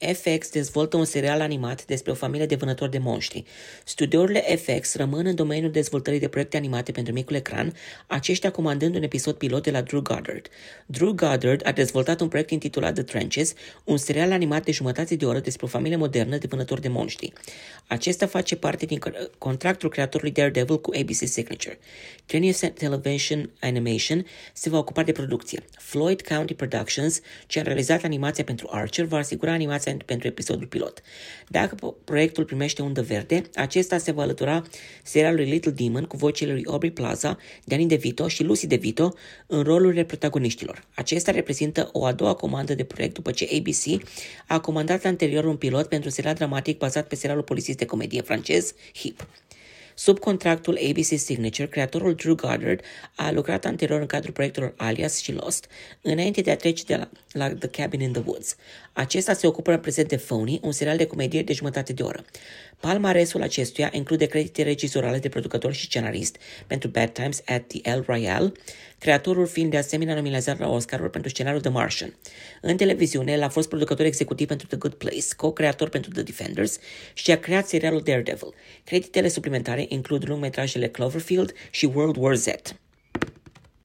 FX dezvoltă un serial animat despre o familie de vânători de monștri. Studiourile FX rămân în domeniul dezvoltării de proiecte animate pentru micul ecran, aceștia comandând un episod pilot de la Drew Goddard. Drew Goddard a dezvoltat un proiect intitulat The Trenches, un serial animat de jumătate de oră despre o familie modernă de vânători de monștri. Acesta face parte din contractul creatorului Daredevil cu ABC Signature. 20th Television Animation se va ocupa de producție. Floyd County Productions, ce a realizat animația pentru Archer, va asigura animația pentru episodul pilot. Dacă proiectul primește undă verde, acesta se va alătura serialului Little Demon cu vocile lui Aubrey Plaza, Danny DeVito și Lucy DeVito în rolurile protagoniștilor. Acesta reprezintă o a doua comandă de proiect după ce ABC a comandat anterior un pilot pentru un serial dramatic bazat pe serialul polițist de comedie francez Hip. Sub contractul ABC Signature, creatorul Drew Goddard a lucrat anterior în cadrul proiectelor Alias și Lost, înainte de a trece de la, la The Cabin in the Woods. Acesta se ocupă în prezent de Phony, un serial de comedie de jumătate de oră. Palmaresul acestuia include credite regizorale de producător și scenarist pentru Bad Times at the El Royale, creatorul fiind de asemenea nominalizat la Oscar pentru scenariul The Martian. În televiziune, el a fost producător executiv pentru The Good Place, co-creator pentru The Defenders și a creat serialul Daredevil. Creditele suplimentare includ lungmetrajele Cloverfield și World War Z.